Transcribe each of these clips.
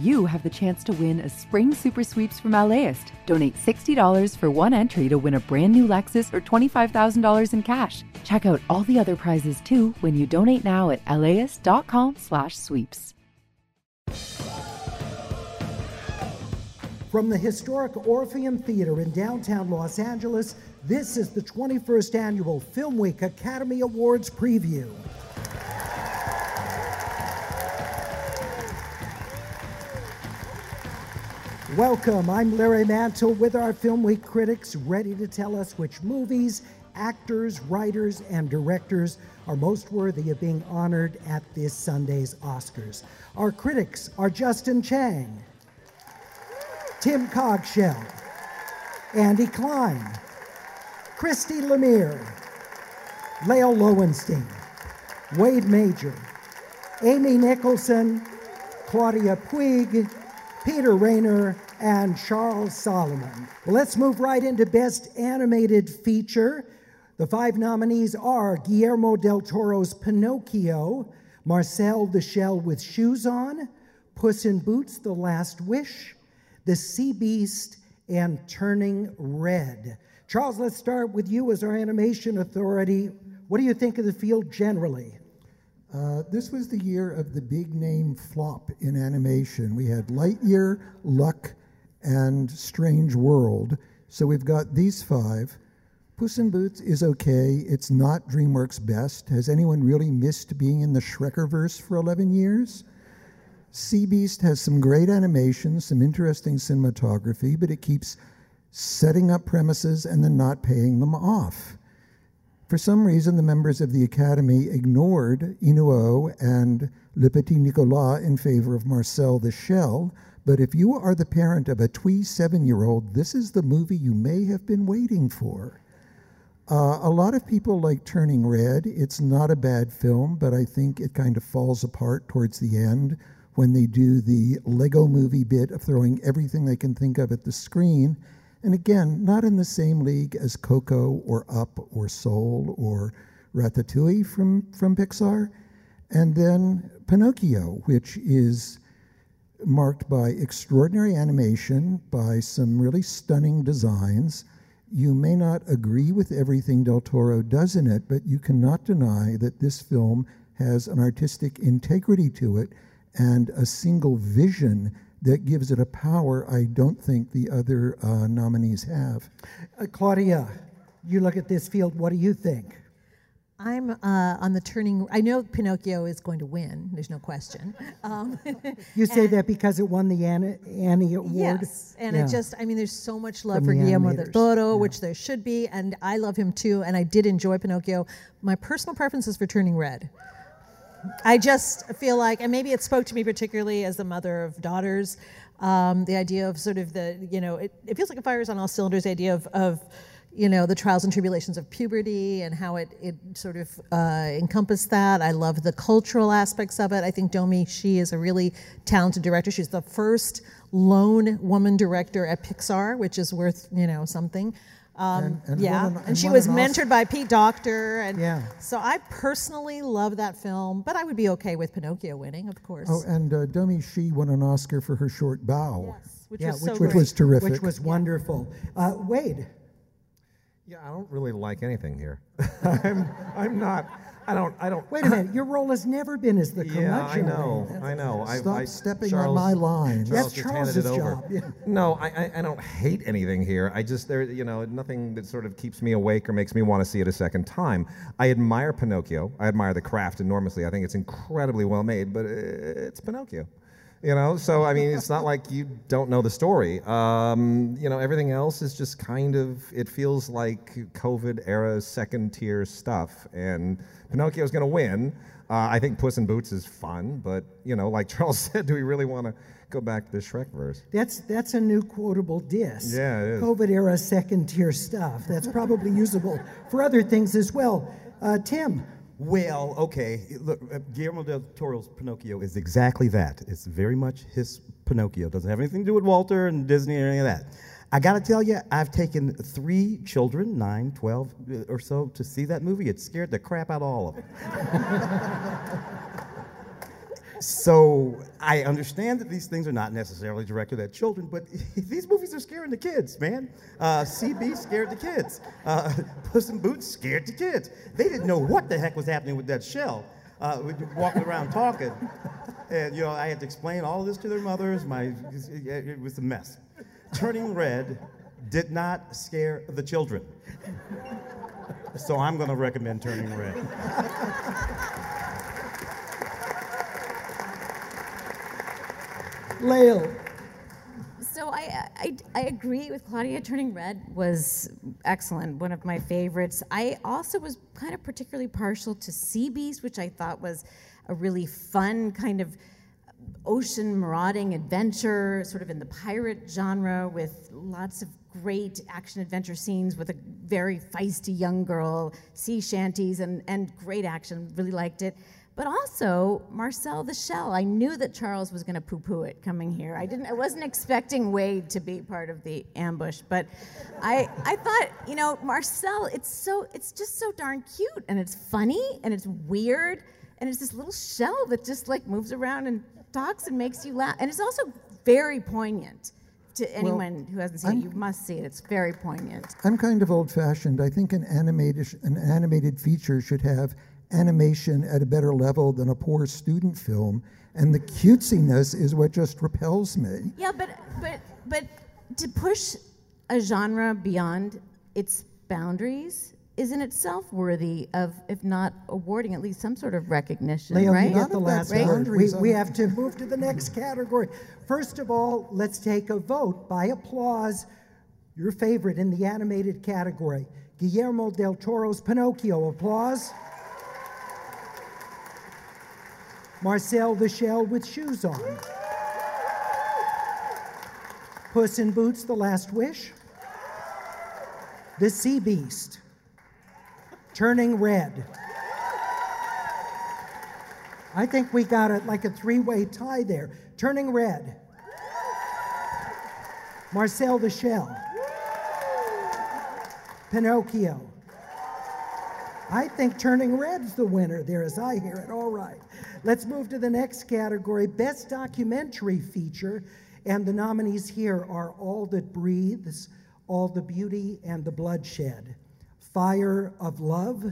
You have the chance to win a spring super sweeps from LAist. Donate $60 for one entry to win a brand new Lexus or $25,000 in cash. Check out all the other prizes too when you donate now at laist.com/sweeps. From the historic Orpheum Theater in downtown Los Angeles, this is the 21st Annual Film Week Academy Awards preview. Welcome, I'm Larry Mantle with our Film Week critics ready to tell us which movies, actors, writers, and directors are most worthy of being honored at this Sunday's Oscars. Our critics are Justin Chang, Tim Cogshell, Andy Klein, Christy Lemire, Lael Lowenstein, Wade Major, Amy Nicholson, Claudia Puig, Peter Rainer, and Charles Solomon. Well, let's move right into Best Animated Feature. The five nominees are Guillermo del Toro's Pinocchio, Marcel the Shell with Shoes On, Puss in Boots, The Last Wish, The Sea Beast, and Turning Red. Charles, let's start with you as our animation authority. What do you think of the field generally? Uh, this was the year of the big name flop in animation. We had Lightyear, Luck, and Strange World. So we've got these five. Puss in Boots is okay. It's not DreamWorks' best. Has anyone really missed being in the Shrekkerverse for 11 years? Sea Beast has some great animation, some interesting cinematography, but it keeps setting up premises and then not paying them off. For some reason, the members of the Academy ignored Inu-Oh and Le Petit Nicolas in favor of Marcel the Shell. But if you are the parent of a twee seven year old, this is the movie you may have been waiting for. Uh, a lot of people like Turning Red. It's not a bad film, but I think it kind of falls apart towards the end when they do the Lego movie bit of throwing everything they can think of at the screen and again, not in the same league as Coco or Up or Soul or Ratatouille from, from Pixar. And then Pinocchio, which is marked by extraordinary animation, by some really stunning designs. You may not agree with everything Del Toro does in it, but you cannot deny that this film has an artistic integrity to it and a single vision that gives it a power I don't think the other uh, nominees have. Uh, Claudia, you look at this field, what do you think? I'm uh, on the turning. I know Pinocchio is going to win. There's no question. Um, you say that because it won the Annie, Annie Award. Yes, and yeah. it just. I mean, there's so much love From for Guillermo del Toro, yeah. which there should be, and I love him too. And I did enjoy Pinocchio. My personal preference is for Turning Red. I just feel like, and maybe it spoke to me particularly as the mother of daughters, um, the idea of sort of the, you know, it, it feels like a fires on all cylinders, the idea of, of, you know, the trials and tribulations of puberty and how it, it sort of uh, encompassed that. I love the cultural aspects of it. I think Domee Shi is a really talented director. She's the first lone woman director at Pixar, which is worth, you know, something. Um, and, and yeah, an, and, and, she was mentored by Pete Docter, and yeah. so I personally love that film. But I would be okay with Pinocchio winning, of course. Oh, and uh, Domee Shi won an Oscar for her short Bao. Yes, which yeah, was which, so which was terrific. Which was wonderful. Uh, Wade. Yeah, I don't really like anything here. I'm, I'm not. I don't. I don't. Wait a minute. Your role has never been as the curmudgeon. Yeah, I know. I know. Stop I, I, stepping Charles, on my line. Charles That's Charles's job. Yeah. No, I, I, I don't hate anything here. I just there, you know, nothing that sort of keeps me awake or makes me want to see it a second time. I admire Pinocchio. I admire the craft enormously. I think it's incredibly well made, but uh, it's Pinocchio you know? So i mean it's not like you don't know the story. Um, you know everything else is just kind of it feels like covid era second tier stuff. And pinocchio's going to win. Uh, i think puss in boots is fun but you know like charles said do we really want to go back to the shrek verse? That's that's a new quotable diss yeah it is. covid era second tier stuff. That's probably usable for other things as well. Uh, tim Well, okay. Look, uh, Guillermo del Toro's Pinocchio is exactly that. It's very much his Pinocchio. Doesn't have anything to do with Walter and Disney or any of that. I got to tell you, I've taken three children, nine, 12 uh, or so, to see that movie. It scared the crap out of all of them. so I understand that these things are not necessarily directed at children, but these movies are scaring the kids, man. Uh, CB scared the kids. Uh, Puss in Boots scared the kids. They didn't know what the heck was happening with that shell. Uh, walking around talking, and you know I had to explain all of this to their mothers. My it was a mess. Turning red did not scare the children, so I'm going to recommend Turning Red. Lael. So I, I, I agree with Claudia. Turning Red was excellent, one of my favorites. I also was kind of particularly partial to Sea Beast, which I thought was a really fun kind of ocean marauding adventure, sort of in the pirate genre, with lots of great action adventure scenes with a very feisty young girl, sea shanties, and, and great action. Really liked it but also Marcel the Shell. I knew that Charles was going to poo-poo it coming here. I didn't. I wasn't expecting Wade to be part of the ambush, but I I thought you know Marcel. It's so it's just so darn cute and it's funny and it's weird and it's this little shell that just like moves around and talks and makes you laugh and it's also very poignant to anyone well, who hasn't seen I'm, it, you must see it. It's very poignant. I'm kind of old-fashioned. I think an animated an animated feature should have animation at a better level than a poor student film, and the cutesiness is what just repels me. Yeah, but but but to push a genre beyond its boundaries is in itself worthy of, if not awarding, at least some sort of recognition. Leo, right? you got the last right? word. We, we have to move to the next category. First of all, let's take a vote by applause. Your favorite in the animated category Guillermo del Toro's Pinocchio. Applause. Marcel the Shell with shoes on. Puss in Boots, The Last Wish. The Sea Beast. Turning Red. I think we got it like a three way tie there. Turning Red. Marcel the Shell. Pinocchio. I think Turning Red's the winner there as I hear it. All right. Let's move to the next category Best Documentary Feature. And the nominees here are All That Breathes, All the Beauty and the Bloodshed, Fire of Love,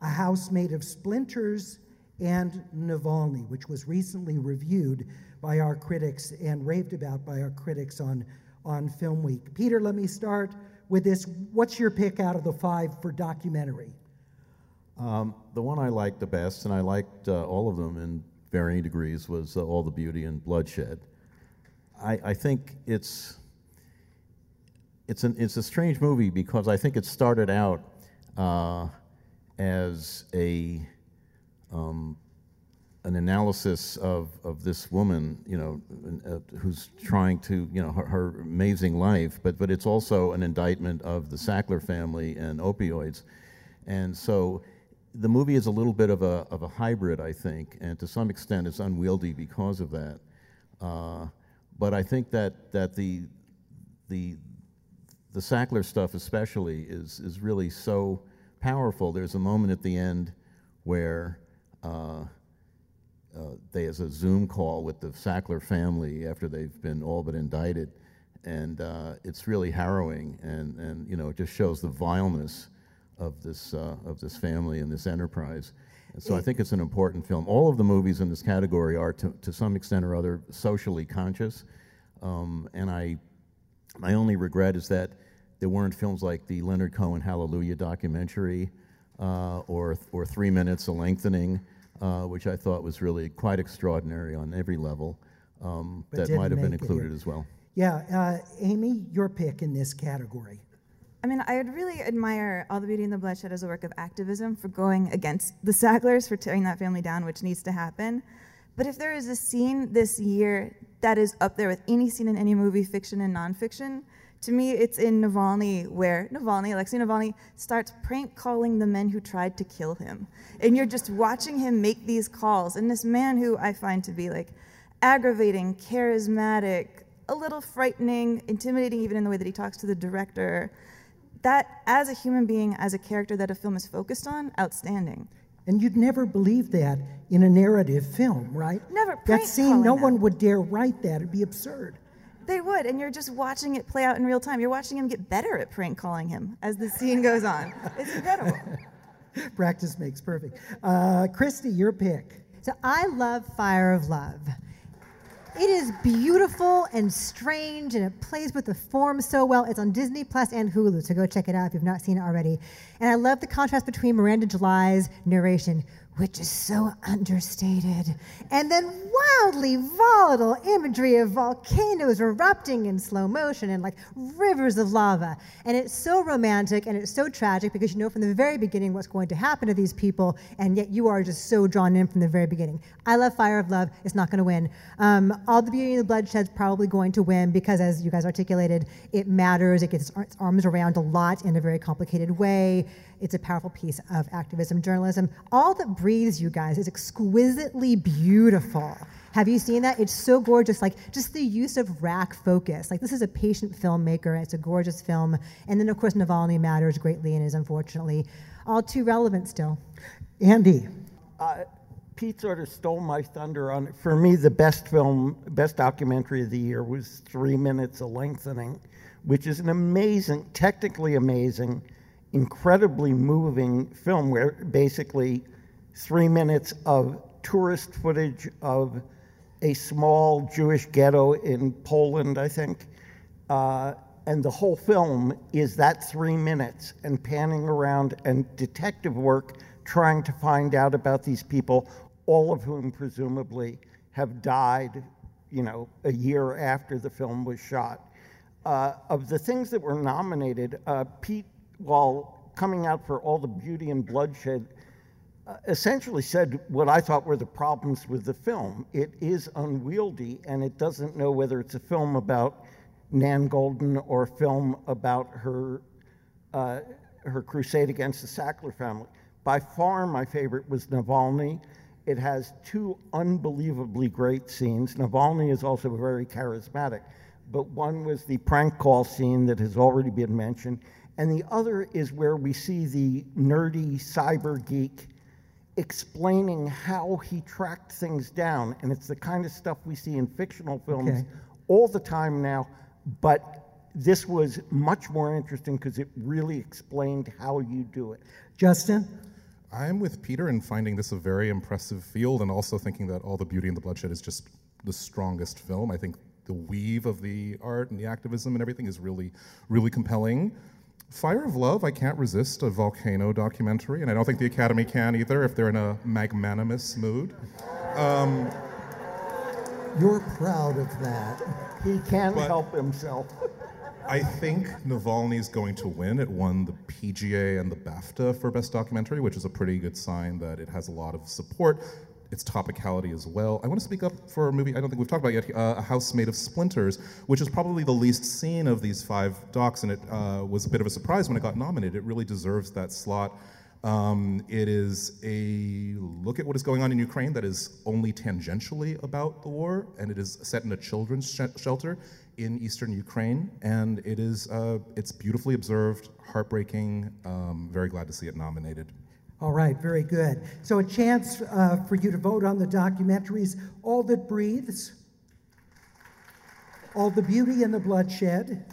A House Made of Splinters, and Navalny, which was recently reviewed by our critics and raved about by our critics on, on Film Week. Peter, let me start with this. What's your pick out of the five for documentary? Um, the one I liked the best, and I liked uh, all of them in varying degrees, was uh, All the Beauty and Bloodshed. I, I think it's it's an it's a strange movie because I think it started out uh, as a um, an analysis of, of this woman, you know, uh, who's trying to, you know, her, her, amazing life, but but it's also an indictment of the Sackler family and opioids, and so the movie is a little bit of a, of a hybrid, I think, and to some extent it's unwieldy because of that. Uh, but I think that, that the, the, the Sackler stuff, especially, is, is really so powerful. There's a moment at the end where uh, uh, there's a Zoom call with the Sackler family after they've been all but indicted. And uh, it's really harrowing, and, and you know, it just shows the vileness of this uh, of this family and this enterprise. And so I think it's an important film. All of the movies in this category are, to, to some extent or other, socially conscious. Um, and I, my only regret is that there weren't films like the Leonard Cohen Hallelujah documentary, uh, or or Three Minutes: A Lengthening, uh, which I thought was really quite extraordinary on every level. Um, that might have been included as well. Yeah, uh, Amy, your pick in this category. I mean, I would really admire All the Beauty and the Bloodshed as a work of activism for going against the Sacklers, for tearing that family down, which needs to happen. But if there is a scene this year that is up there with any scene in any movie, fiction and nonfiction, To me, it's in Navalny where Navalny, Alexei Navalny, starts prank calling the men who tried to kill him. And you're just watching him make these calls. And this man who I find to be like aggravating, charismatic, a little frightening, intimidating, even in the way that he talks to the director. That, as a human being, as a character that a film is focused on, outstanding. And you'd never believe that in a narrative film, right? Never. That scene, no that. one would dare write that. It'd be absurd. They would, and you're just watching it play out in real time. You're watching him get better at prank calling him as the scene goes on. It's incredible. Practice makes perfect. Uh, Christy, your pick. So I love Fire of Love. It is beautiful and strange, and it plays with the form so well. It's on Disney Plus and Hulu, so go check it out if you've not seen it already. And I love the contrast between Miranda July's narration, which is so understated, and then wildly volatile imagery of volcanoes erupting in slow motion and like rivers of lava. And it's so romantic and it's so tragic because you know from the very beginning what's going to happen to these people, and yet you are just so drawn in from the very beginning. I love Fire of Love. It's not going to win. Um, All the Beauty and the Bloodshed's probably going to win because, as you guys articulated, it matters. It gets its arms around a lot in a very complicated way. It's a powerful piece of activism journalism. All that breathes, you guys, is exquisitely beautiful. Have you seen that? It's so gorgeous. Like just the use of rack focus. Like this is a patient filmmaker. It's a gorgeous film. And then of course Navalny matters greatly and is unfortunately all too relevant still. Andy. Uh, Pete sort of stole my thunder on it. For me, the best film, best documentary of the year was Three Minutes of Lengthening, which is an amazing, technically amazing, incredibly moving film where basically three minutes of tourist footage of a small Jewish ghetto in Poland, I think. Uh, and the whole film is that three minutes and panning around and detective work trying to find out about these people, all of whom presumably have died, you know, a year after the film was shot. Uh, of the things that were nominated, uh, Pete while coming out for all the beauty and bloodshed, uh, essentially said what I thought were the problems with the film. It is unwieldy and it doesn't know whether it's a film about Nan Goldin or a film about her, uh, her crusade against the Sackler family. By far, my favorite was Navalny. It has two unbelievably great scenes. Navalny is also very charismatic, but one was the prank call scene that has already been mentioned and the other is where we see the nerdy cyber geek explaining how he tracked things down. And it's the kind of stuff we see in fictional films okay. all the time now, but this was much more interesting because it really explained how you do it. Justin? I'm with Peter in finding this a very impressive field and also thinking that All the Beauty and the Bloodshed is just the strongest film. I think the weave of the art and the activism and everything is really, really compelling. Fire of Love, I can't resist a volcano documentary, and I don't think the Academy can either if they're in a magnanimous mood. Um, You're proud of that. He can't help himself. I think Navalny's going to win. It won the PGA and the BAFTA for Best Documentary, which is a pretty good sign that it has a lot of support its topicality as well. I want to speak up for a movie I don't think we've talked about yet, uh, A House Made of Splinters, which is probably the least seen of these five docs, and it uh, was a bit of a surprise when it got nominated. It really deserves that slot. Um, it is a look at what is going on in Ukraine that is only tangentially about the war, and it is set in a children's sh- shelter in eastern Ukraine, and it is uh, it's beautifully observed, heartbreaking. Um, very glad to see it nominated. All right, very good. So, a chance uh, for you to vote on the documentaries All That Breathes, All the Beauty and the Bloodshed,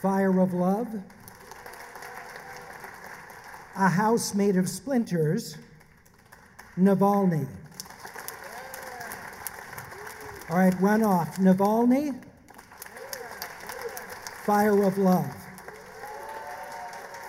Fire of Love, A House Made of Splinters, Navalny. All right, run off. Navalny, Fire of Love.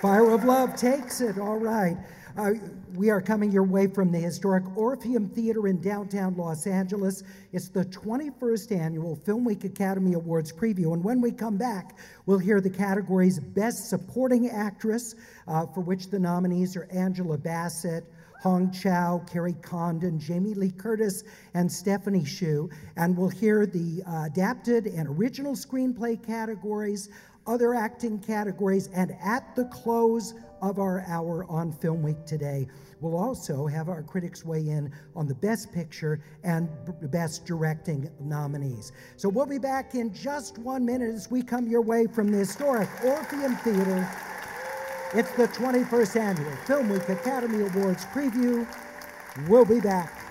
Fire of Love takes it. All right. Uh, we are coming your way from the historic Orpheum Theater in downtown Los Angeles. It's the 21st annual Film Week Academy Awards preview. And when we come back, we'll hear the categories Best Supporting Actress, uh, for which the nominees are Angela Bassett, Hong Chau, Kerry Condon, Jamie Lee Curtis, and Stephanie Hsu. And we'll hear the uh, adapted and original screenplay categories, other acting categories, and at the close of our hour on Film Week today, we'll also have our critics weigh in on the Best Picture and Best Directing nominees. So we'll be back in just one minute as we come your way from the historic Orpheum Theater. It's the 21st Annual Film Week Academy Awards preview. We'll be back.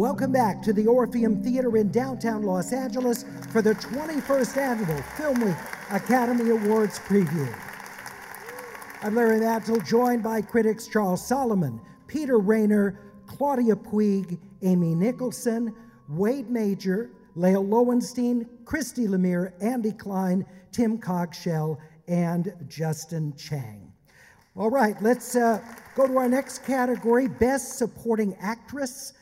Welcome back to the Orpheum Theater in downtown Los Angeles for the 21st Annual Film Week Academy Awards preview. I'm Larry Mantle, joined by critics Charles Solomon, Peter Rainer, Claudia Puig, Amy Nicholson, Wade Major, Lael Lowenstein, Christy Lemire, Andy Klein, Tim Cogshell, and Justin Chang. All right, let's uh, go to our next category Best Supporting Actress.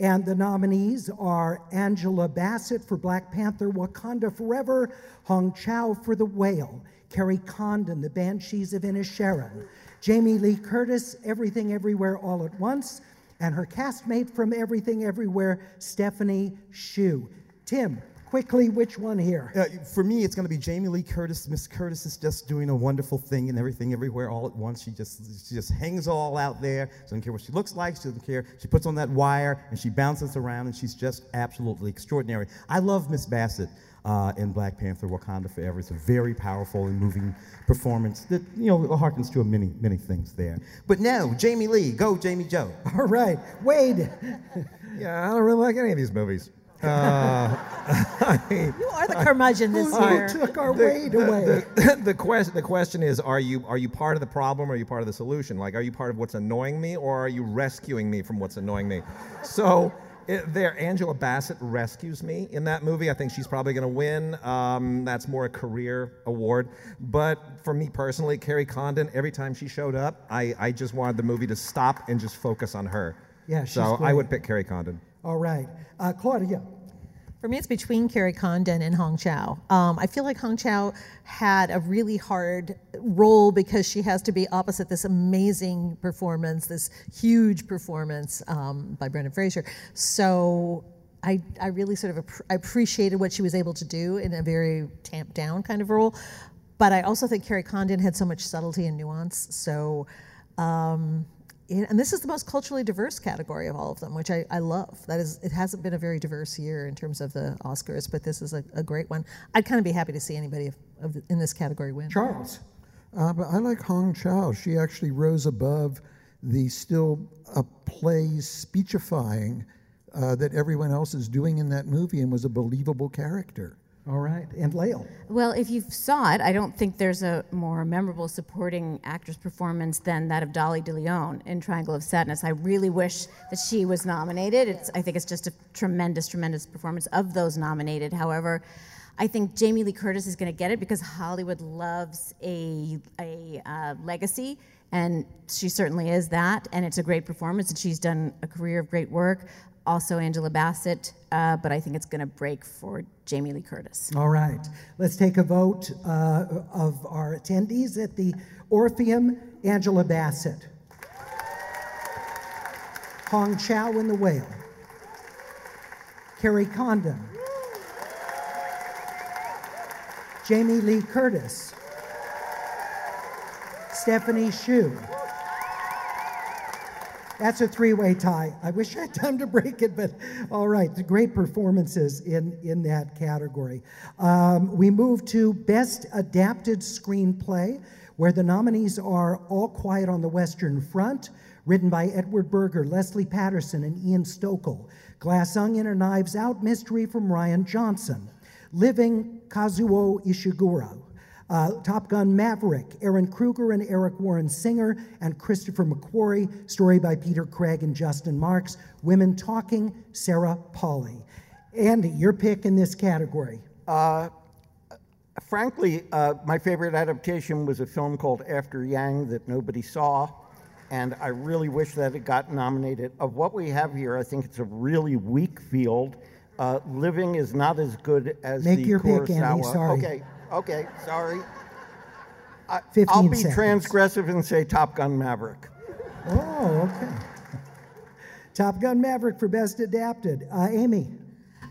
And the nominees are Angela Bassett for Black Panther Wakanda Forever, Hong Chau for The Whale, Kerry Condon, The Banshees of Inisherin, Jamie Lee Curtis, Everything Everywhere All at Once, and her castmate from Everything Everywhere, Stephanie Hsu. Tim, quickly, which one here? Uh, for me, it's going to be Jamie Lee Curtis. Miss Curtis is just doing a wonderful thing and everything, everywhere, all at once. She just she just hangs all out there. She doesn't care what she looks like. She doesn't care. She puts on that wire and she bounces around, and she's just absolutely extraordinary. I love Miss Bassett. Uh, in Black Panther: Wakanda Forever, it's a very powerful and moving performance that you know harkens to many many things there. But no, Jamie Lee, go Jamie Joe. All right, Wade. yeah, I don't really like any of these movies. Uh, you are the curmudgeon this Who year. took our the, Wade the, away? The, the, question, the question is are you, are you part of the problem or are you part of the solution? Like, are you part of what's annoying me or are you rescuing me from what's annoying me? So, it, there, Angela Bassett rescues me in that movie. I think she's probably going to win. Um, that's more a career award. But for me personally, Kerry Condon, every time she showed up, I, I just wanted the movie to stop and just focus on her. Yeah, she's So I would pick Kerry Condon. All right, uh, Claudia. For me, it's between Kerry Condon and Hong Chau. Um, I feel like Hong Chau had a really hard role because she has to be opposite this amazing performance, this huge performance um, by Brendan Fraser. So I, I really sort of ap- appreciated what she was able to do in a very tamped down kind of role. But I also think Kerry Condon had so much subtlety and nuance. So um, and this is the most culturally diverse category of all of them, which I, I love. That is, it hasn't been a very diverse year in terms of the Oscars, but this is a, a great one. I'd kind of be happy to see anybody of, of, in this category win. Charles. Uh, but I like Hong Chau. She actually rose above the still a play speechifying uh, that everyone else is doing in that movie and was a believable character. All right, and Lael. Well, if you saw it, I don't think there's a more memorable supporting actress performance than that of Dolly DeLeon in Triangle of Sadness. I really wish that she was nominated. It's, I think it's just a tremendous, tremendous performance of those nominated. However, I think Jamie Lee Curtis is going to get it because Hollywood loves a, a uh, legacy, and she certainly is that. And it's a great performance, and she's done a career of great work. Also Angela Bassett, uh, but I think it's going to break for Jamie Lee Curtis. All right. Let's take a vote uh, of our attendees at the Orpheum. Angela Bassett. Hong Chau in The Whale. Kerry Condon. Jamie Lee Curtis. Stephanie Hsu. That's a three-way tie. I wish I had time to break it, but all right. The great performances in, in that category. Um, we move to Best Adapted Screenplay, where the nominees are All Quiet on the Western Front, written by Edward Berger, Leslie Patterson, and Ian Stokell. Glass Onion or Knives Out Mystery from Rian Johnson. Living Kazuo Ishiguro. Uh, Top Gun Maverick, Ehren Kruger and Eric Warren Singer, and Christopher McQuarrie, story by Peter Craig and Justin Marks. Women Talking, Sarah Polley. Andy, your pick in this category. Uh, frankly, uh, my favorite adaptation was a film called After Yang that nobody saw, and I really wish that it got nominated. Of what we have here, I think it's a really weak field. Uh, Living is not as good as Make the your Kurosawa. pick, Andy, sorry. Okay, okay, sorry. I, 15 I'll be seconds. transgressive and say Top Gun Maverick. Oh, okay. Top Gun Maverick for Best Adapted. Uh, Amy.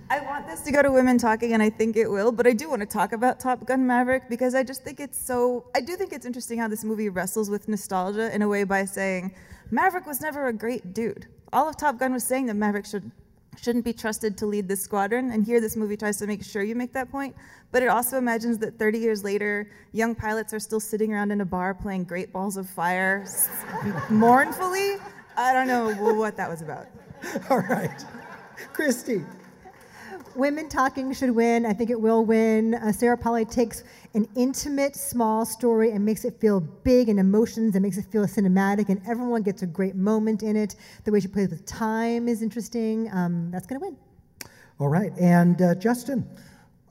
I want this to go to women talking, and I think it will, but I do want to talk about Top Gun Maverick because I just think it's so. I do think it's interesting how this movie wrestles with nostalgia in a way by saying Maverick was never a great dude. All of Top Gun was saying that Maverick should, shouldn't be trusted to lead this squadron, and here this movie tries to make sure you make that point. But it also imagines that 30 years later, young pilots are still sitting around in a bar playing Great Balls of Fire mournfully. I don't know what that was about. All right. Christy. Women Talking should win. I think it will win. Uh, Sarah Polley takes an intimate, small story and makes it feel big and emotions and makes it feel cinematic, and everyone gets a great moment in it. The way she plays with time is interesting. Um, that's going to win. All right. And uh, Justin.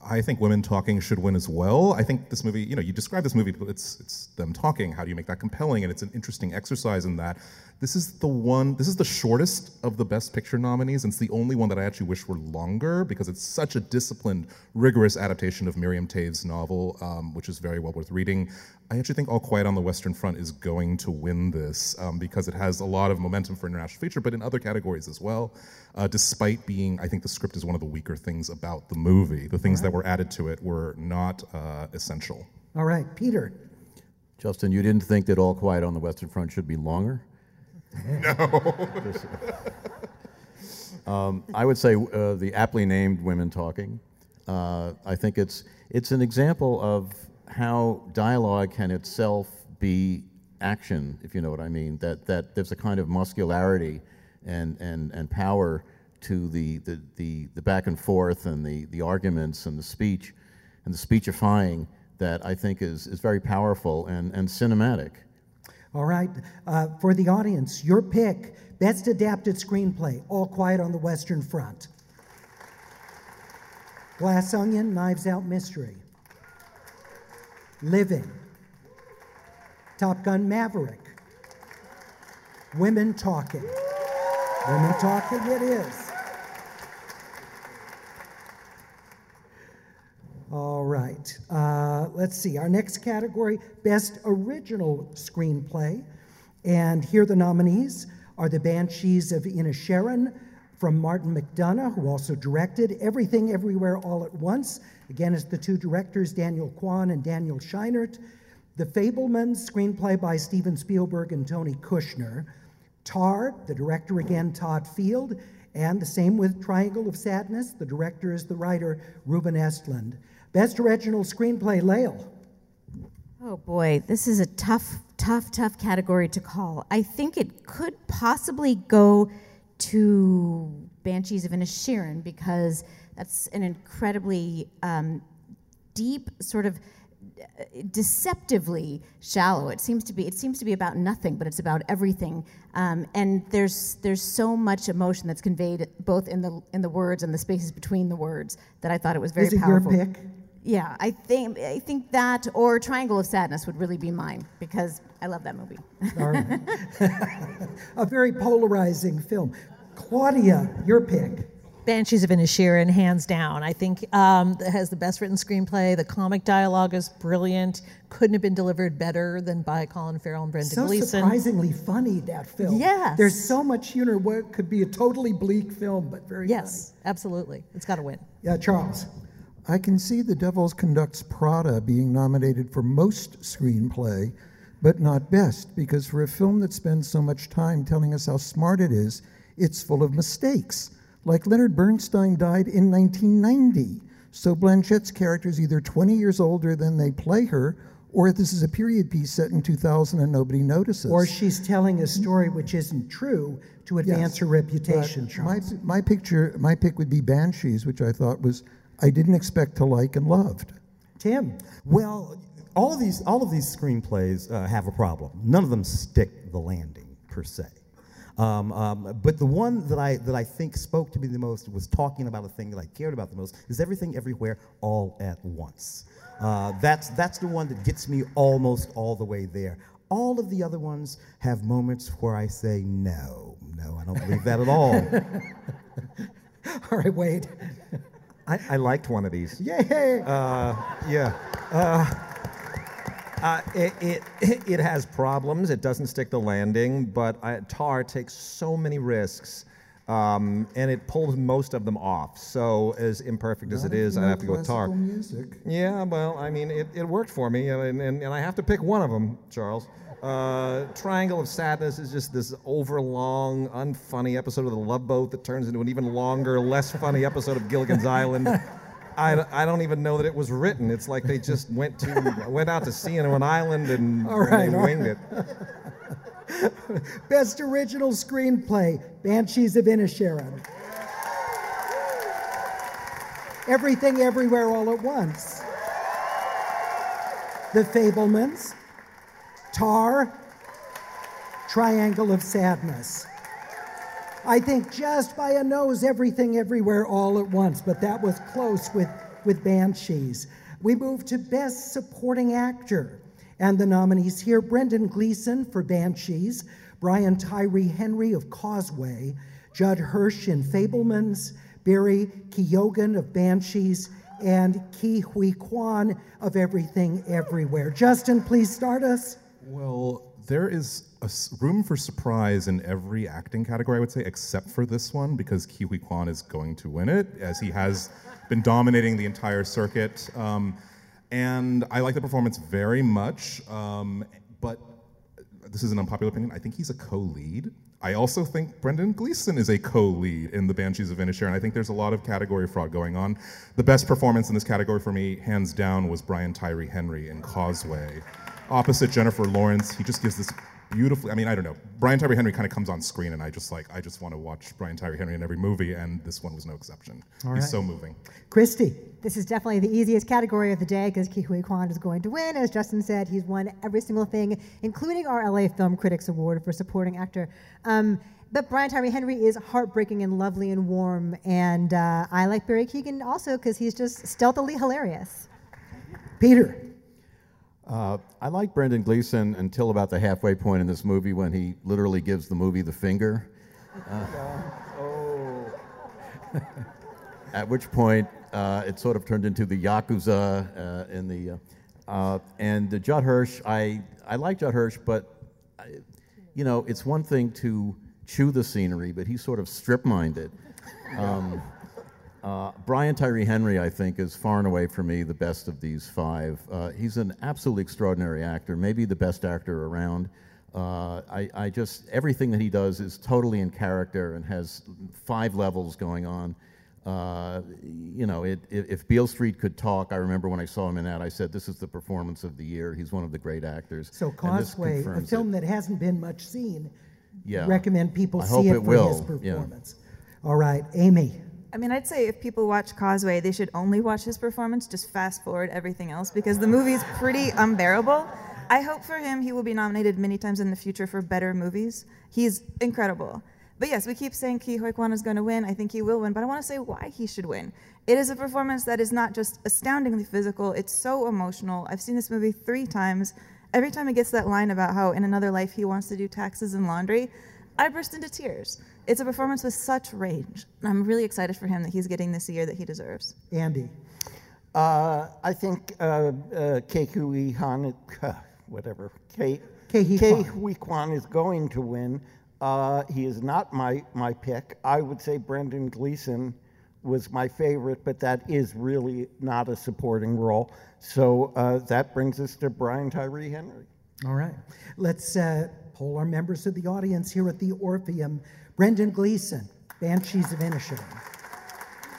I think women talking should win as well. I think this movie, you know, you describe this movie, it's it's them talking. How do you make that compelling? And it's an interesting exercise in that. This is the one. This is the shortest of the Best Picture nominees, and it's the only one that I actually wish were longer because it's such a disciplined, rigorous adaptation of Miriam Toews' novel, um, which is very well worth reading. I actually think All Quiet on the Western Front is going to win this um, because it has a lot of momentum for international feature, but in other categories as well. Uh, despite being, I think the script is one of the weaker things about the movie. The things that were added to it were not uh, essential. All right. Peter. Justin, you didn't think that All Quiet on the Western Front should be longer? No. um, I would say uh, the aptly named Women Talking. Uh, I think it's it's an example of how dialogue can itself be action, if you know what I mean. That that there's a kind of muscularity and and and power to the the the, the back and forth and the the arguments and the speech and the speechifying that I think is is very powerful and and cinematic. All right. Uh, for the audience, your pick Best Adapted Screenplay All Quiet on the Western Front. Glass Onion, Knives Out Mystery. Living. Top Gun Maverick. Women Talking. Women Talking it is. All right. Uh, let's see. Our next category Best Original Screenplay. And here the nominees are The Banshees of Inisherin from Martin McDonagh, who also directed Everything Everywhere All at Once. Again, it's the two directors, Daniel Kwan and Daniel Scheinert. The Fabelmans, screenplay by Steven Spielberg and Tony Kushner. Tar, the director again, Todd Field. And the same with Triangle of Sadness. The director is the writer, Ruben Estlund. Best original screenplay, Lael. Oh boy, this is a tough, tough, tough category to call. I think it could possibly go to Banshees of Inisherin because that's an incredibly um, deep, sort of uh, deceptively shallow. It seems to be. It seems to be about nothing, but it's about everything. Um, and there's there's so much emotion that's conveyed both in the in the words and the spaces between the words that I thought it was very Is it powerful. your pick? Yeah, I think I think that or Triangle of Sadness would really be mine because I love that movie. A very polarizing film. Claudia, your pick. Banshees of Inisherin, hands down. I think um, it has the best written screenplay. The comic dialogue is brilliant. Couldn't have been delivered better than by Colin Farrell and Brendan so Gleeson. surprisingly funny that film. Yes. There's so much humor. What could be a totally bleak film, but very yes, absolutely. It's got to win. Yeah, Charles. I can see The Devil's Conducts Prada being nominated for most screenplay, but not best, because for a film that spends so much time telling us how smart it is, it's full of mistakes. Like Leonard Bernstein died in 1990. So Blanchett's character is either 20 years older than they play her, or this is a period piece set in 2000 and nobody notices. Or she's telling a story which isn't true to advance Yes, her reputation. My, my picture, my pick would be Banshees, which I thought was I didn't expect to like and loved. Tim. Well, all of these all of these screenplays uh, have a problem. None of them stick the landing per se. Um, um, but the one that I that I think spoke to me the most was talking about a thing that I cared about the most is everything everywhere all at once. Uh, that's that's the one that gets me almost all the way there. All of the other ones have moments where I say no, no, I don't believe that at all. All right, Wade. I, I liked one of these. Yay! Uh, yeah. Uh, uh, it, it, it has problems. It doesn't stick the landing, but I, Tar takes so many risks, um, and it pulls most of them off. So, as imperfect as Not it if I have to go with Tar. music. Yeah, well, I mean, it, it worked for me, and, and, and I have to pick one of them, Charles. Uh, Triangle of Sadness is just this overlong, unfunny episode of The Love Boat that turns into an even longer, less funny episode of Gilligan's Island. I, I don't even know that it was written. It's like they just went to went out to sea into an island and, All and they winged it. Best original screenplay, Banshees of Inisherin. Everything Everywhere All at Once. The Fabelmans. Tar. Triangle of Sadness. I think just by a nose, Everything Everywhere All at Once, but that was close with, with Banshees. We move to Best Supporting Actor. And the nominees here Brendan Gleeson for Banshees, Brian Tyree Henry of Causeway, Judd Hirsch in Fabelmans, Barry Keoghan of Banshees, and Ke Huy Quan of Everything Everywhere. Justin, please start us. Well, there is a room for surprise in every acting category, I would say, except for this one, because Ke Huy Quan is going to win it, as he has been dominating the entire circuit. Um, and I like the performance very much, um, but this is an unpopular opinion. I think he's a co-lead. I also think Brendan Gleeson is a co-lead in the Banshees of Inisherin. And I think there's a lot of category fraud going on. The best performance in this category for me, hands down, was Brian Tyree Henry in Causeway. Opposite Jennifer Lawrence, he just gives this beautifully. I mean, I don't know. Brian Tyree Henry kind of comes on screen, and I just like, I just want to watch Brian Tyree Henry in every movie, and this one was no exception. All He's right. so moving. Christy. This is definitely the easiest category of the day because Ke Huy Quan is going to win. As Justin said, he's won every single thing, including our LA Film Critics Award for supporting actor. Um, but Brian Tyree Henry is heartbreaking and lovely and warm, and uh, I like Barry Keoghan also because he's just stealthily hilarious. Peter. Uh, I like Brendan Gleeson until about the halfway point in this movie when he literally gives the movie the finger. Uh, at which point uh, it sort of turned into the yakuza uh, in the. Uh, uh, and uh, Judd Hirsch, I I like Judd Hirsch, but I, you know it's one thing to chew the scenery, but he's sort of strip-minded. Um, uh, Brian Tyree Henry, I think, is far and away for me the best of these five. Uh, he's an absolutely extraordinary actor, maybe the best actor around. Uh, I, I just everything that he does is totally in character and has five levels going on. Uh, you know, it, if, if Beale Street could talk, I remember when I saw him in that, I said, "This is the performance of the year." He's one of the great actors. So Causeway, a film that hasn't been much seen. Yeah. Recommend people I see it, it for will, his yeah. performance. All right, Amy. I mean, I'd say if people watch Causeway, they should only watch his performance, just fast forward everything else because the movie's pretty unbearable. I hope for him he will be nominated many times in the future for better movies. He's incredible. But yes, we keep saying Ke Huy Quan is going to win. I think he will win, but I want to say why he should win. It is a performance that is not just astoundingly physical, it's so emotional. I've seen this movie three times. Every time he gets that line about how in another life he wants to do taxes and laundry, I burst into tears. It's a performance with such range. I'm really excited for him that he's getting this year that he deserves. Andy. Uh, I think uh, uh, Ke Han, whatever, Ke, Ke Huy Quan is going to win. Uh, he is not my, my pick. I would say Brendan Gleeson was my favorite, but that is really not a supporting role. So uh, that brings us to Brian Tyree Henry. All right. Let's uh, poll our members of the audience here at the Orpheum. Brendan Gleeson, Banshees of Inisherin.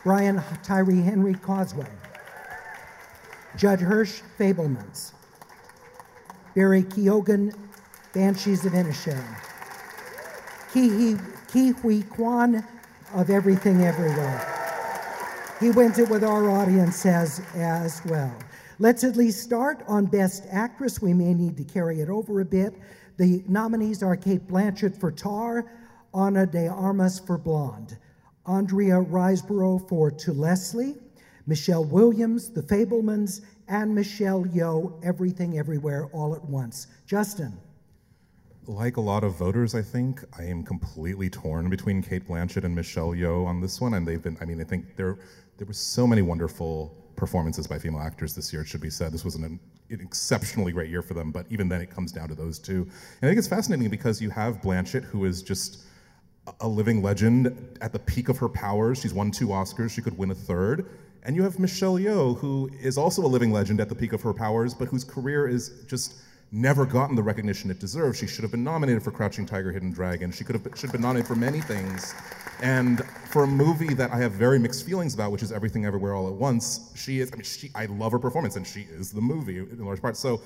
Brian Tyree Henry Causeway. Judd Hirsch, Fabelmans. Barry Keoghan, Banshees of Inisherin. Ke Huy Quan of Everything Everywhere. He wins it with our audience as, as well. Let's at least start on Best Actress. We may need to carry it over a bit. The nominees are Cate Blanchett for Tar, Ana de Armas for Blonde, Andrea Riseborough for To Leslie, Michelle Williams, The Fabelmans, and Michelle Yeoh, Everything Everywhere All at Once. Justin. Like a lot of voters, I think, I am completely torn between Cate Blanchett and Michelle Yeoh on this one. And they've been, I mean, I think they're there were so many wonderful performances by female actors this year, it should be said. This was an, an, exceptionally great year for them, but even then it comes down to those two. And I think it's fascinating because you have Blanchett, who is just a living legend at the peak of her powers. She's won two Oscars, she could win a third. And you have Michelle Yeoh, who is also a living legend at the peak of her powers, but whose career is just never gotten the recognition it deserves. She should have been nominated for Crouching Tiger, Hidden Dragon. She could have should have been nominated for many things. And for a movie that I have very mixed feelings about, which is Everything Everywhere All at Once, she is. I mean, she. I love her performance, and she is the movie in large part. So.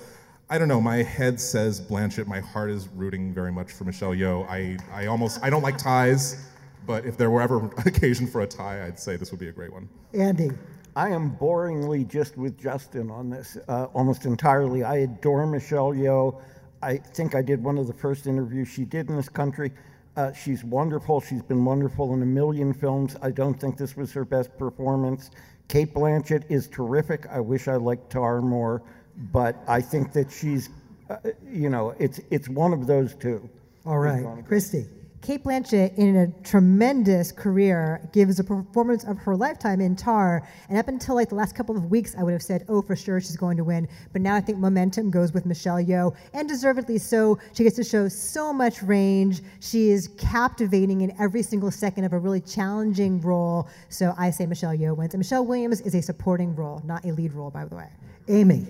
I don't know. My head says Blanchett. My heart is rooting very much for Michelle Yeoh. I, I almost I don't like ties, but if there were ever an occasion for a tie, I'd say this would be a great one. Andy. I am boringly just with Justin on this uh, almost entirely. I adore Michelle Yeoh. I think I did one of the first interviews she did in this country. Uh, she's wonderful. She's been wonderful in a million films. I don't think this was her best performance. Cate Blanchett is terrific. I wish I liked Tar more, but I think that she's, uh, you know, it's it's one of those two. All right, Christy. Cate Blanchett, in a tremendous career, gives a performance of her lifetime in Tar. And up until like the last couple of weeks, I would have said, oh, for sure she's going to win. But now I think momentum goes with Michelle Yeoh, and deservedly so. She gets to show so much range. She is captivating in every single second of a really challenging role. So I say Michelle Yeoh wins. And Michelle Williams is a supporting role, not a lead role, by the way. Amy.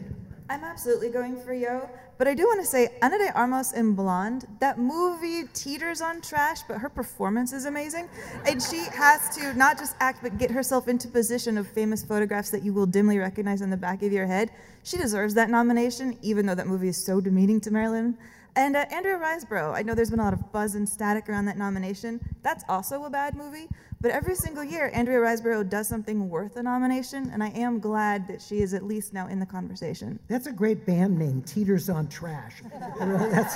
I'm absolutely going for Yeoh, but I do want to say Ana de Armas in Blonde, that movie teeters on trash, but her performance is amazing. And she has to not just act, but get herself into position of famous photographs that you will dimly recognize in the back of your head. She deserves that nomination, even though that movie is so demeaning to Marilyn. And uh, Andrea Riseborough, I know there's been a lot of buzz and static around that nomination. That's also a bad movie, but every single year, Andrea Riseborough does something worth a nomination, and I am glad that she is at least now in the conversation. That's a great band name, Teeters on Trash. that's,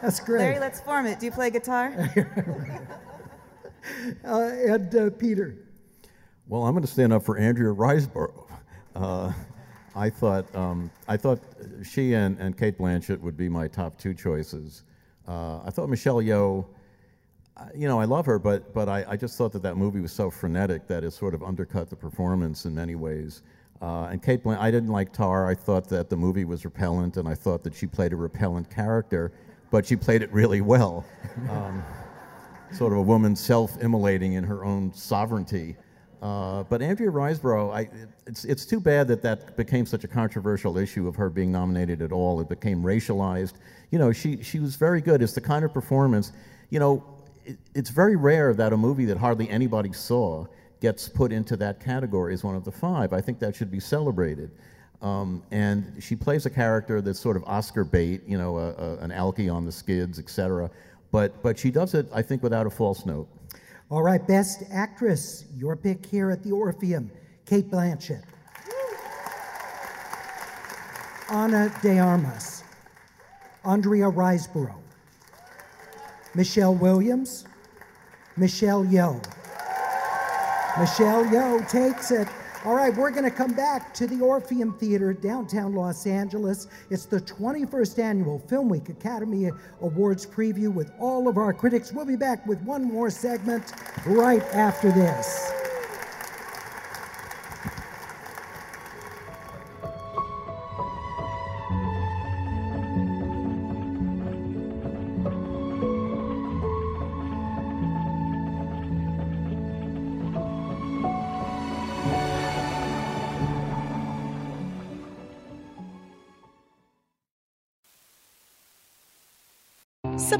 that's great. Larry, let's form it. Do you play guitar? uh, and uh, Peter. Well, I'm going to stand up for Andrea Riseborough. Uh, I thought um, I thought she and, and Cate Blanchett would be my top two choices. Uh, I thought Michelle Yeoh, you know, I love her, but but I, I, just thought that that movie was so frenetic that it sort of undercut the performance in many ways. Uh, and Cate Blanchett, I didn't like Tar. I thought that the movie was repellent, and I thought that she played a repellent character, but she played it really well. Um, sort of a woman self-immolating in her own sovereignty. Uh, but Andrea Riseborough, I, it's, it's too bad that that became such a controversial issue of her being nominated at all. It became racialized. You know, she, she was very good. It's the kind of performance, you know, it, it's very rare that a movie that hardly anybody saw gets put into that category as one of the five. I think that should be celebrated. Um, and she plays a character that's sort of Oscar bait, you know, a, a, an alkie on the skids, etc. But, but she does it, I think, without a false note. All right, Best Actress, your pick here at the Orpheum, Cate Blanchett. Ana de Armas, Andrea Riseborough, Michelle Williams, Michelle Yeoh. Michelle Yeoh takes it. All right, we're going to come back to the Orpheum Theater, downtown Los Angeles. It's the 21st annual Film Week Academy Awards preview with all of our critics. We'll be back with one more segment right after this.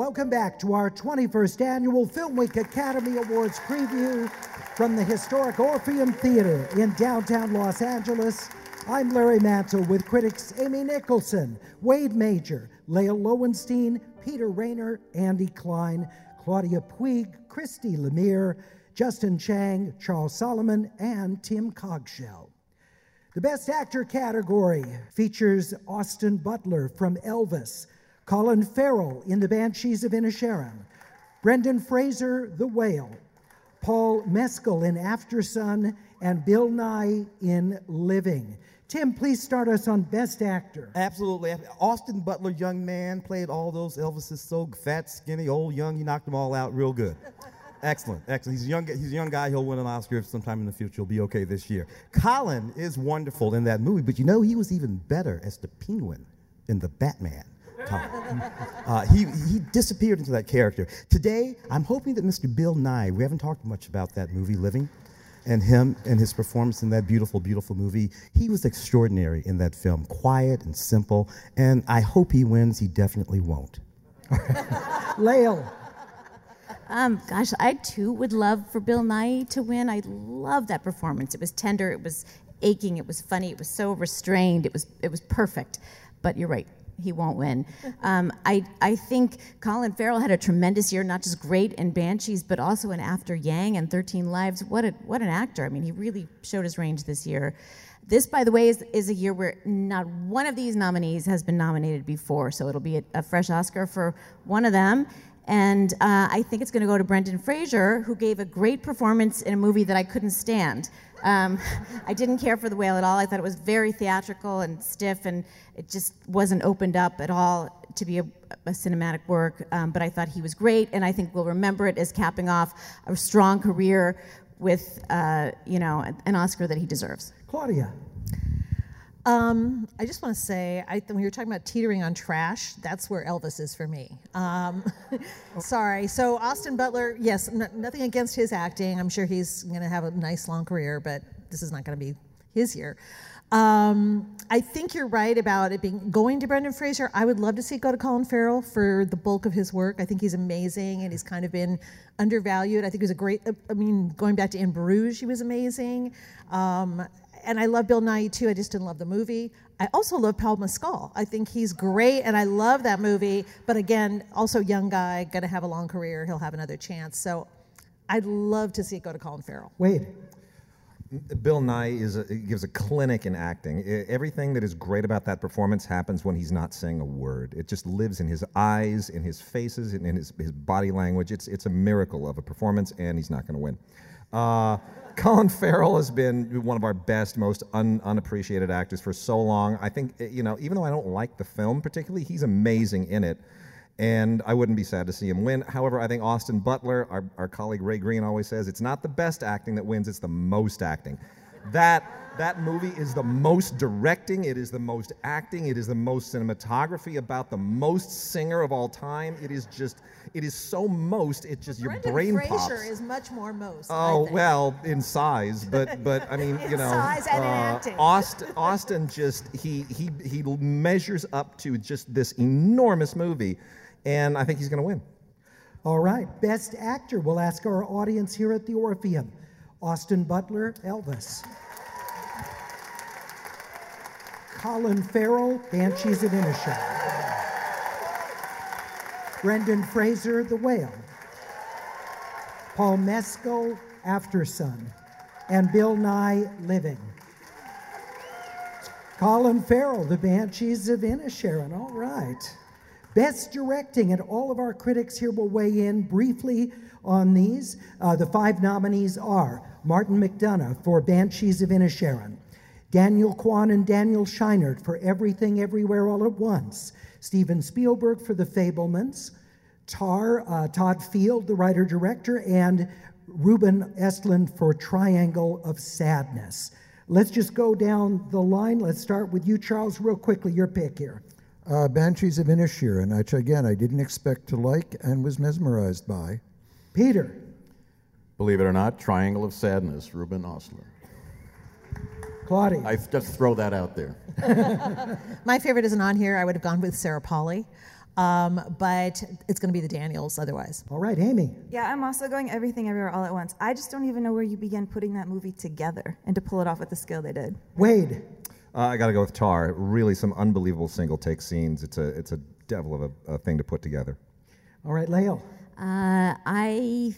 Welcome back to our 21st annual Film Week Academy Awards preview from the historic Orpheum Theater in downtown Los Angeles. I'm Larry Mantle with critics Amy Nicholson, Wade Major, Lael Lowenstein, Peter Rainer, Andy Klein, Claudia Puig, Christy Lemire, Justin Chang, Charles Solomon, and Tim Cogshell. The Best Actor category features Austin Butler from Elvis, Colin Farrell in The Banshees of Inisherin, Brendan Fraser, The Whale, Paul Mescal in After Sun, and Bill Nighy in Living. Tim, please start us on Best Actor. Absolutely. Austin Butler, young man, played all those Elvises so fat, skinny, old, young. He knocked them all out real good. Excellent, excellent. He's a young. He's a young guy. He'll win an Oscar sometime in the future. He'll be okay this year. Colin is wonderful in that movie, but you know he was even better as the Penguin in the Batman. Uh, he, he disappeared into that character. Today, I'm hoping that Mr. Bill Nighy, we haven't talked much about that movie, Living, and him and his performance in that beautiful, beautiful movie. He was extraordinary in that film, quiet and simple, and I hope he wins. He definitely won't. Lael. Um, gosh, I too would love for Bill Nighy to win. I love that performance. It was tender, it was aching, it was funny, it was so restrained, it was it was perfect. But you're right, he won't win. Um, I, I think Colin Farrell had a tremendous year, not just great in Banshees, but also in After Yang and 13 Lives. What, a, what an actor. I mean, he really showed his range this year. This, by the way, is, is a year where not one of these nominees has been nominated before, so it'll be a, a fresh Oscar for one of them. And uh, I think it's going to go to Brendan Fraser, who gave a great performance in a movie that I couldn't stand. Um, I didn't care for The Whale at all. I thought it was very theatrical and stiff, and it just wasn't opened up at all to be a, a cinematic work. Um, but I thought he was great, and I think we'll remember it as capping off a strong career with, uh, you know, an Oscar that he deserves. Claudia. Um, I just want to say, I, when you're talking about teetering on trash, that's where Elvis is for me. Um, sorry. So Austin Butler, yes, n- nothing against his acting. I'm sure he's going to have a nice long career, but this is not going to be his year. Um, I think you're right about it being going to Brendan Fraser. I would love to see it go to Colin Farrell for the bulk of his work. I think he's amazing, and he's kind of been undervalued. I think he was a great. I mean, going back to In Bruges, he was amazing. Um, and I love Bill Nighy too. I just didn't love the movie. I also love Paul Mescal. I think he's great, and I love that movie. But again, also young guy, gonna have a long career. He'll have another chance. So I'd love to see it go to Colin Farrell. Wade. Bill Nighy is a, gives a clinic in acting. Everything that is great about that performance happens when he's not saying a word. It just lives in his eyes, in his faces, in, in his, his body language. It's, it's a miracle of a performance, and he's not going to win. Uh, Colin Farrell has been one of our best, most un, unappreciated actors for so long. I think, you know, even though I don't like the film particularly, he's amazing in it. And I wouldn't be sad to see him win. However, I think Austin Butler, our, our colleague Ray Green always says, it's not the best acting that wins, it's the most acting. That that movie is the most directing, it is the most acting, it is the most cinematography about the most singer of all time. It is just, it is so most, it just Brendan your brain Fraser pops. is much more most. Oh well, in size, but but I mean, you know, size and uh, acting. Austin, Austin just he he he measures up to just this enormous movie, and I think he's going to win. All right, Best Actor. We'll ask our audience here at the Orpheum. Austin Butler, Elvis. Colin Farrell, Banshees of Inisherin. Brendan Fraser, The Whale. Paul Mescal, After Sun. And Bill Nighy, Living. Colin Farrell, The Banshees of Inisherin. All right. Best directing, and all of our critics here will weigh in briefly on these. Uh, the five nominees are Martin McDonagh for Banshees of Inisherin, Daniel Kwan and Daniel Scheinert for Everything Everywhere All at Once, Steven Spielberg for The Fabelmans, Tar, uh, Todd Field, the writer director, and Ruben Östlund for Triangle of Sadness. Let's just go down the line. Let's start with you, Charles, real quickly. Your pick here. Uh, Banshees of Inisherin, which again I didn't expect to like and was mesmerized by. Peter. Believe it or not, Triangle of Sadness, Ruben Osler. Claudia. I just throw that out there. My favorite isn't on here. I would have gone with Sarah Polley. Um, but it's going to be the Daniels otherwise. All right, Amy. Yeah, I'm also going everything everywhere all at once. I just don't even know where you began putting that movie together and to pull it off with the skill they did. Wade. Uh, I got to go with Tar. Really, some unbelievable single take scenes. It's a it's a devil of a, a thing to put together. All right, Lael. Uh, I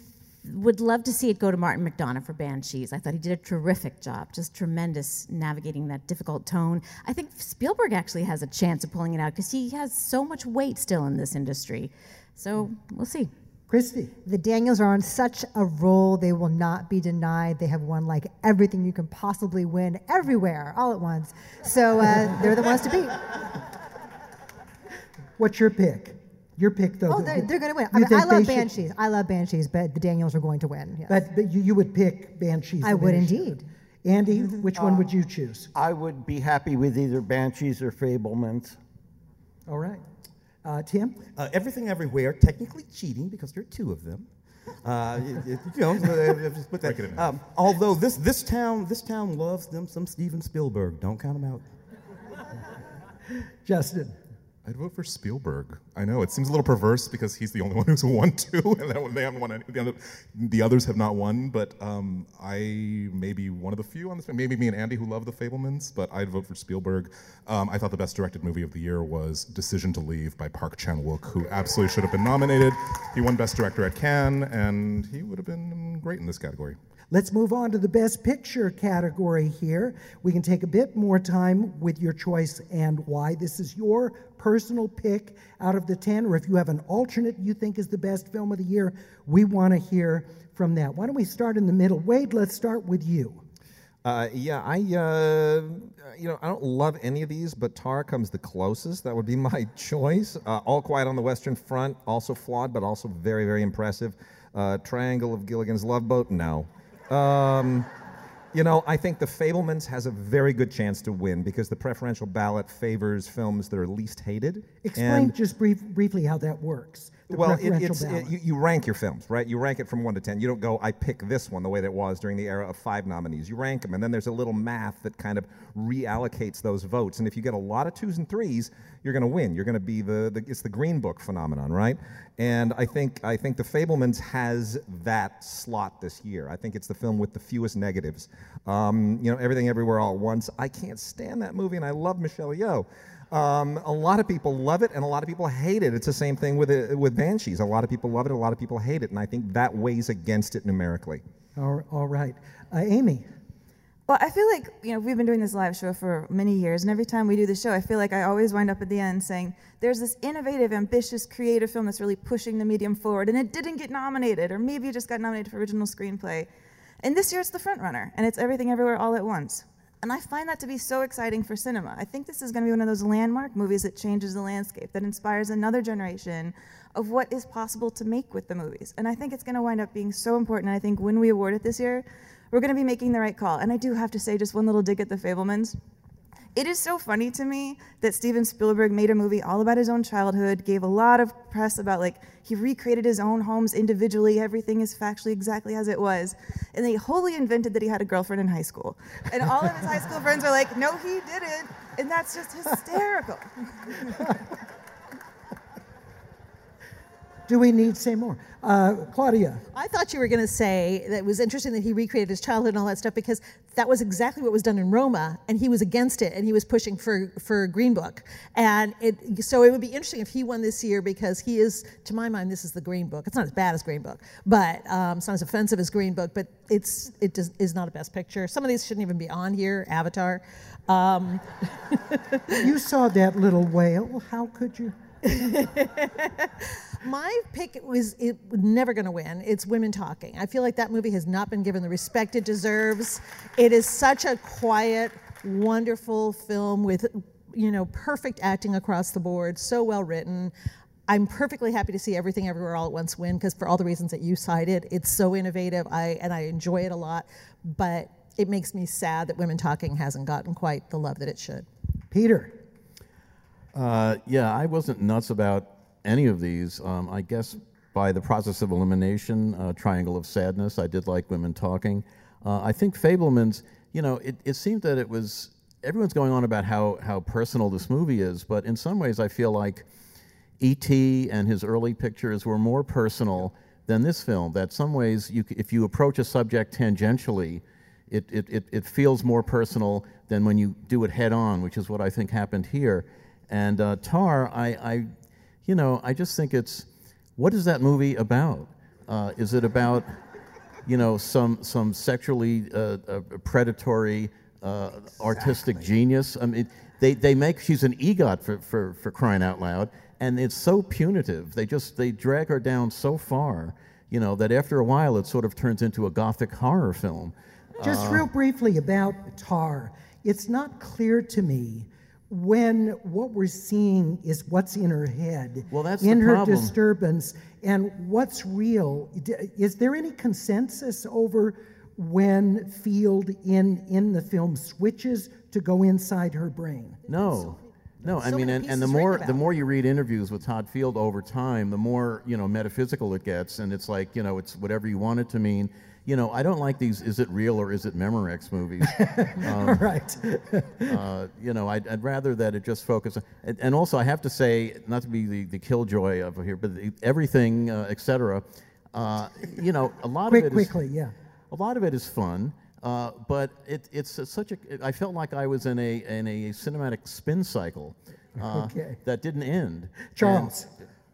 would love to see it go to Martin McDonagh for Banshees. I thought he did a terrific job, just tremendous navigating that difficult tone. I think Spielberg actually has a chance of pulling it out because he has so much weight still in this industry. So we'll see. Christy. The Daniels are on such a roll, they will not be denied. They have won like everything you can possibly win everywhere all at once. So uh, they're the ones to beat. What's your pick? Your pick, though. Oh, they're, they're going to win. I, mean, I they love should- Banshees. I love Banshees, but the Daniels are going to win. yes. But, but you, you would pick Banshees. I would Inisherin. indeed. Andy, which one would you choose? I would be happy with either Banshees or Fabelmans. All right. Uh, Tim? Uh, everything everywhere, technically cheating because there are two of them. Uh, you, you- you know, uh, just put that. Break it in. Um, although this this town this town loves them some Steven Spielberg. Don't count them out. Justin. I'd vote for Spielberg. I know it seems a little perverse because he's the only one who's won two, and they haven't won any. The, other, the others have not won, but um, I may be one of the few on this. Maybe me and Andy who love the Fabelmans, but I'd vote for Spielberg. Um, I thought the best directed movie of the year was Decision to Leave by Park Chan Wook, who absolutely should have been nominated. He won Best Director at Cannes, and he would have been great in this category. Let's move on to the Best Picture category here. We can take a bit more time with your choice and why. This is your personal pick out of the 10, or if you have an alternate you think is the best film of the year, we want to hear from that. Why don't we start in the middle? Wade, let's start with you. Uh, yeah, I uh, you know I don't love any of these, but Tar comes the closest. That would be my choice. Uh, All Quiet on the Western Front, also flawed, but also very very impressive. Uh, Triangle of Gilligan's Love Boat, no. Um, you know, I think The Fablemans has a very good chance to win because the preferential ballot favors films that are least hated. Explain And- just brief, briefly how that works. Well, it, it's, it, you, you rank your films, right? You rank it from one to ten. You don't go, I pick this one the way that it was during the era of five nominees. You rank them, and then there's a little math that kind of reallocates those votes. And if you get a lot of twos and threes, you're going to win. You're going to be the, the it's the Green Book phenomenon, right? And I think I think The Fabelmans has that slot this year. I think it's the film with the fewest negatives. Um, you know, Everything Everywhere All at Once. I can't stand that movie, and I love Michelle Yeoh. Um, a lot of people love it, and a lot of people hate it. It's the same thing with it, with Banshees. A lot of people love it, a lot of people hate it, and I think that weighs against it numerically. all, all right. Uh, Amy. Well, I feel like you know we've been doing this live show for many years, and every time we do the show, I feel like I always wind up at the end saying, "There's this innovative, ambitious, creative film that's really pushing the medium forward, and it didn't get nominated, or maybe it just got nominated for original screenplay." And this year, it's the front runner, and it's Everything Everywhere All at Once. And I find that to be so exciting for cinema. I think this is going to be one of those landmark movies that changes the landscape, that inspires another generation of what is possible to make with the movies. And I think it's going to wind up being so important. And I think when we award it this year, we're going to be making the right call. And I do have to say, just one little dig at the Fabelmans. It is so funny to me that Steven Spielberg made a movie all about his own childhood, gave a lot of press about like he recreated his own homes individually, everything is factually exactly as it was. And they wholly invented that he had a girlfriend in high school. And all of his high school friends are like, no, he didn't. And that's just hysterical. Do we need to say more? Uh, Claudia. I thought you were going to say that it was interesting that he recreated his childhood and all that stuff because that was exactly what was done in Roma, and he was against it, and he was pushing for for Green Book, and it so it would be interesting if he won this year because he is, to my mind, this is the Green Book. It's not as bad as Green Book, but um, it's not as offensive as Green Book, but it's it does, is not a best picture. Some of these shouldn't even be on here. Avatar. Um, you saw that little whale. How could you? My pick was it never going to win. It's Women Talking. I feel like that movie has not been given the respect it deserves. It is such a quiet, wonderful film with you know perfect acting across the board, so well written. I'm perfectly happy to see Everything Everywhere All at Once win because for all the reasons that you cited, it's so innovative. I and I enjoy it a lot, but it makes me sad that Women Talking hasn't gotten quite the love that it should. Peter. Uh, yeah, I wasn't nuts about any of these. Um, I guess by the process of elimination, uh, Triangle of Sadness, I did like Women Talking. Uh, I think Fabelman's, you know, it, it seemed that it was, everyone's going on about how, how personal this movie is, but in some ways I feel like E.T. and his early pictures were more personal than this film. That some ways, you, if you approach a subject tangentially, it, it, it, it feels more personal than when you do it head on, which is what I think happened here. And uh, Tar, I, I you know, I just think it's what is that movie about? Uh, is it about, you know, some some sexually uh, uh, predatory uh, artistic genius? I mean, they, they make she's an EGOT for, for, for crying out loud, and it's so punitive. They just they drag her down so far, you know, that after a while it sort of turns into a gothic horror film. Just real briefly about Tar, it's not clear to me when what we're seeing is what's in her head, well, that's in her problem. disturbance, and what's real. Is there any consensus over when Field in in the film switches to go inside her brain? No. No, I So mean, and, and the more the more you read interviews with Todd Field over time, the more you know metaphysical it gets, and it's like you know it's whatever you want it to mean. You know, I don't like these. Is it real or is it Memorex movies? Um, right. uh, you know, I'd, I'd rather that it just focus. And, and also, I have to say, not to be the, the killjoy of here, but the, everything, uh, etc. Uh, you know, a lot Quick, of it is quickly, yeah. a lot of it is fun. Uh, but it, it's a, such a. I felt like I was in a in a cinematic spin cycle uh, Okay. that didn't end. Charles.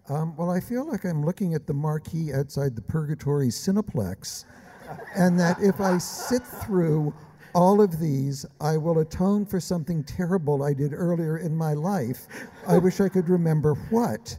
Um, well, I feel like I'm looking at the marquee outside the Purgatory Cineplex, and that if I sit through all of these, I will atone for something terrible I did earlier in my life. I wish I could remember what.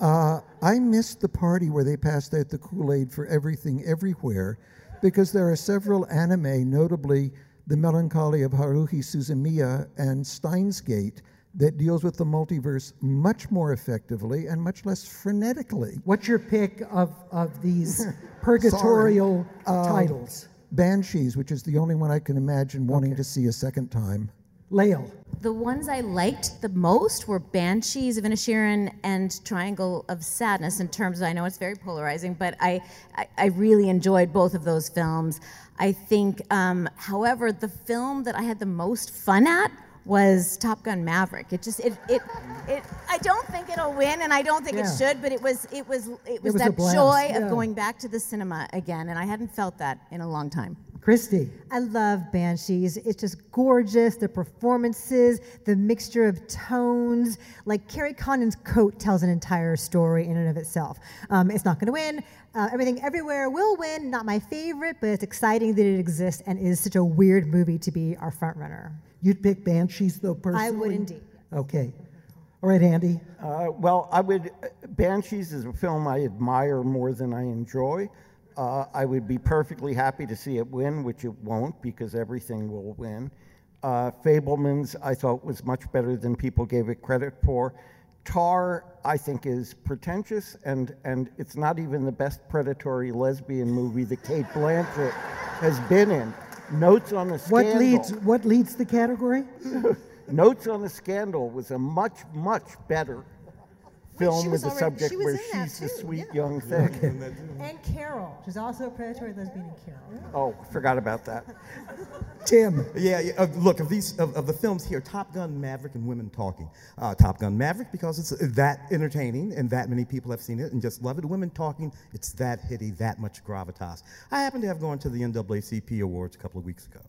Uh, I missed the party where they passed out the Kool Aid for everything everywhere because there are several anime, notably The Melancholy of Haruhi Suzumiya and Steins Gate, that deals with the multiverse much more effectively and much less frenetically. What's your pick of, of these purgatorial Sorry. Um, titles? Banshees, which is the only one I can imagine wanting to see a second time. Lael. The ones I liked the most were Banshees of Inisherin and Triangle of Sadness. In terms, of, I know it's very polarizing, but I, I, I really enjoyed both of those films. I think, um, however, the film that I had the most fun at was Top Gun Maverick. It just it it it. I don't think it'll win, and I don't think Yeah. it should. But it was it was it was, was that joy yeah. of going back to the cinema again, and I hadn't felt that in a long time. Christy. I love Banshees. It's just gorgeous. The performances, the mixture of tones. Like Kerry Condon's coat tells an entire story in and of itself. Um, it's not going to win. Uh, Everything Everywhere will win. Not my favorite, but it's exciting that it exists and is such a weird movie to be our front runner. You'd pick Banshees, though, personally? I would indeed. Okay. All right, Andy. Uh, well, I would. Banshees is a film I admire more than I enjoy. Uh, I would be perfectly happy to see it win, which it won't because everything will win. Uh, Fabelmans, I thought was much better than people gave it credit for. Tar, I think, is pretentious, and, and it's not even the best predatory lesbian movie that Cate Blanchett has been in. Notes on a Scandal. What leads, what leads the category? Notes on a Scandal was a much, much better film she with was a already- subject she was where she's the too, sweet yeah. young thing. And Carol. She's also a predatory lesbian in Carol. Oh, forgot about that. Tim. Yeah, yeah uh, look, of these of, of the films here, Top Gun, Maverick, and Women Talking. Uh, Top Gun, Maverick, because it's uh, that entertaining and that many people have seen it and just love it. Women Talking, it's that hitty, that much gravitas. I happen to have gone to the NAACP Awards a couple of weeks ago,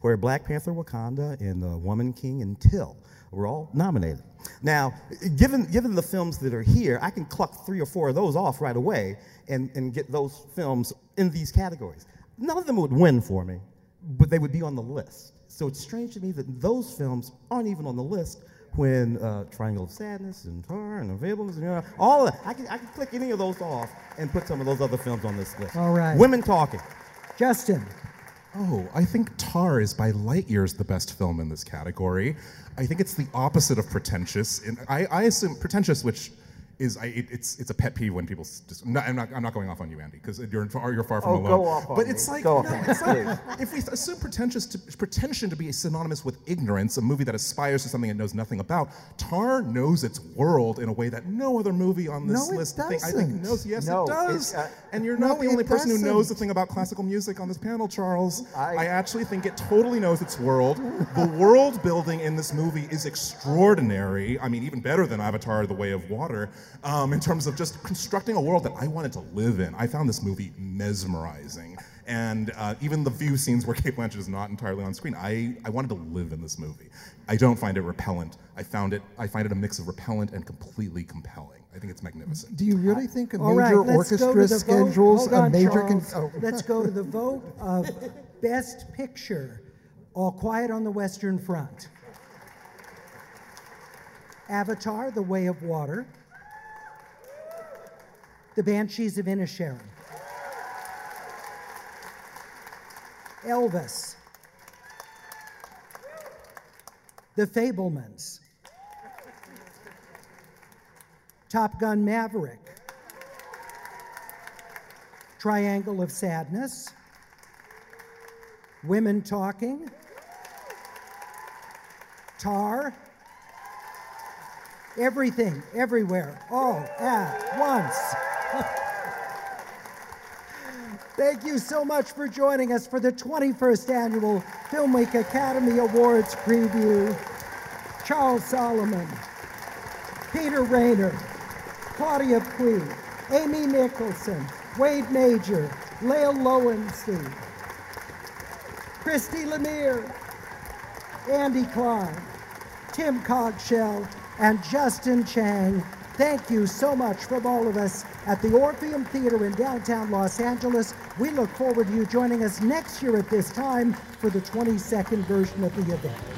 where Black Panther, Wakanda, and uh, Woman King and Till were all nominated. Now, given given the films that are here, I can cluck three or four of those off right away and, and get those films in these categories. None of them would win for me, but they would be on the list. So it's strange to me that those films aren't even on the list when uh, Triangle of Sadness and Tar and Available, you know, all of that. I can, I can click any of those off and put some of those other films on this list. All right. Women Talking. Justin. Oh, I think Tar is by light years the best film in this category. I think it's the opposite of pretentious. I, I assume pretentious, which is I, it, it's it's a pet peeve when people just. No, I'm not I'm not going off on you, Andy, because you're far, you're far from Oh, alone. go off on but me. it's like, Go no, off on it's like if we assume pretentious to, pretension to be synonymous with ignorance, a movie that aspires to something it knows nothing about, Tar knows its world in a way that no other movie on this No, list think, I think knows. Yes, No, it does. it, uh, and you're no, not the only person who knows the thing about classical music on this panel, Charles. I- I actually think it totally knows its world. The world building in this movie is extraordinary. I mean, even better than Avatar: The Way of Water, um, in terms of just constructing a world that I wanted to live in. I found this movie mesmerizing. And uh, even the few scenes where Cate Blanchett is not entirely on screen, I, I wanted to live in this movie. I don't find it repellent. I found it. I find it a mix of repellent and completely compelling. I think it's magnificent. Do you really think a All right, major let's go to orchestra the vote. schedules Hold a on, major? Charles. oh. Let's go to the vote of Best Picture. All Quiet on the Western Front. Avatar: The Way of Water. The Banshees of Inisherin. Elvis. The Fabelmans. Top Gun Maverick. Triangle of Sadness. Women Talking. Tar. Everything, everywhere, all at once. Thank you so much for joining us for the 21st Annual Filmweek Academy Awards preview. Charles Solomon, Peter Rainer, Claudia Puig, Amy Nicholson, Wade Major, Lael Lowenstein, Christy Lemire, Andy Klein, Tim Cogshell, and Justin Chang. Thank you so much from all of us at the Orpheum Theater in downtown Los Angeles. We look forward to you joining us next year at this time for the 22nd version of the event.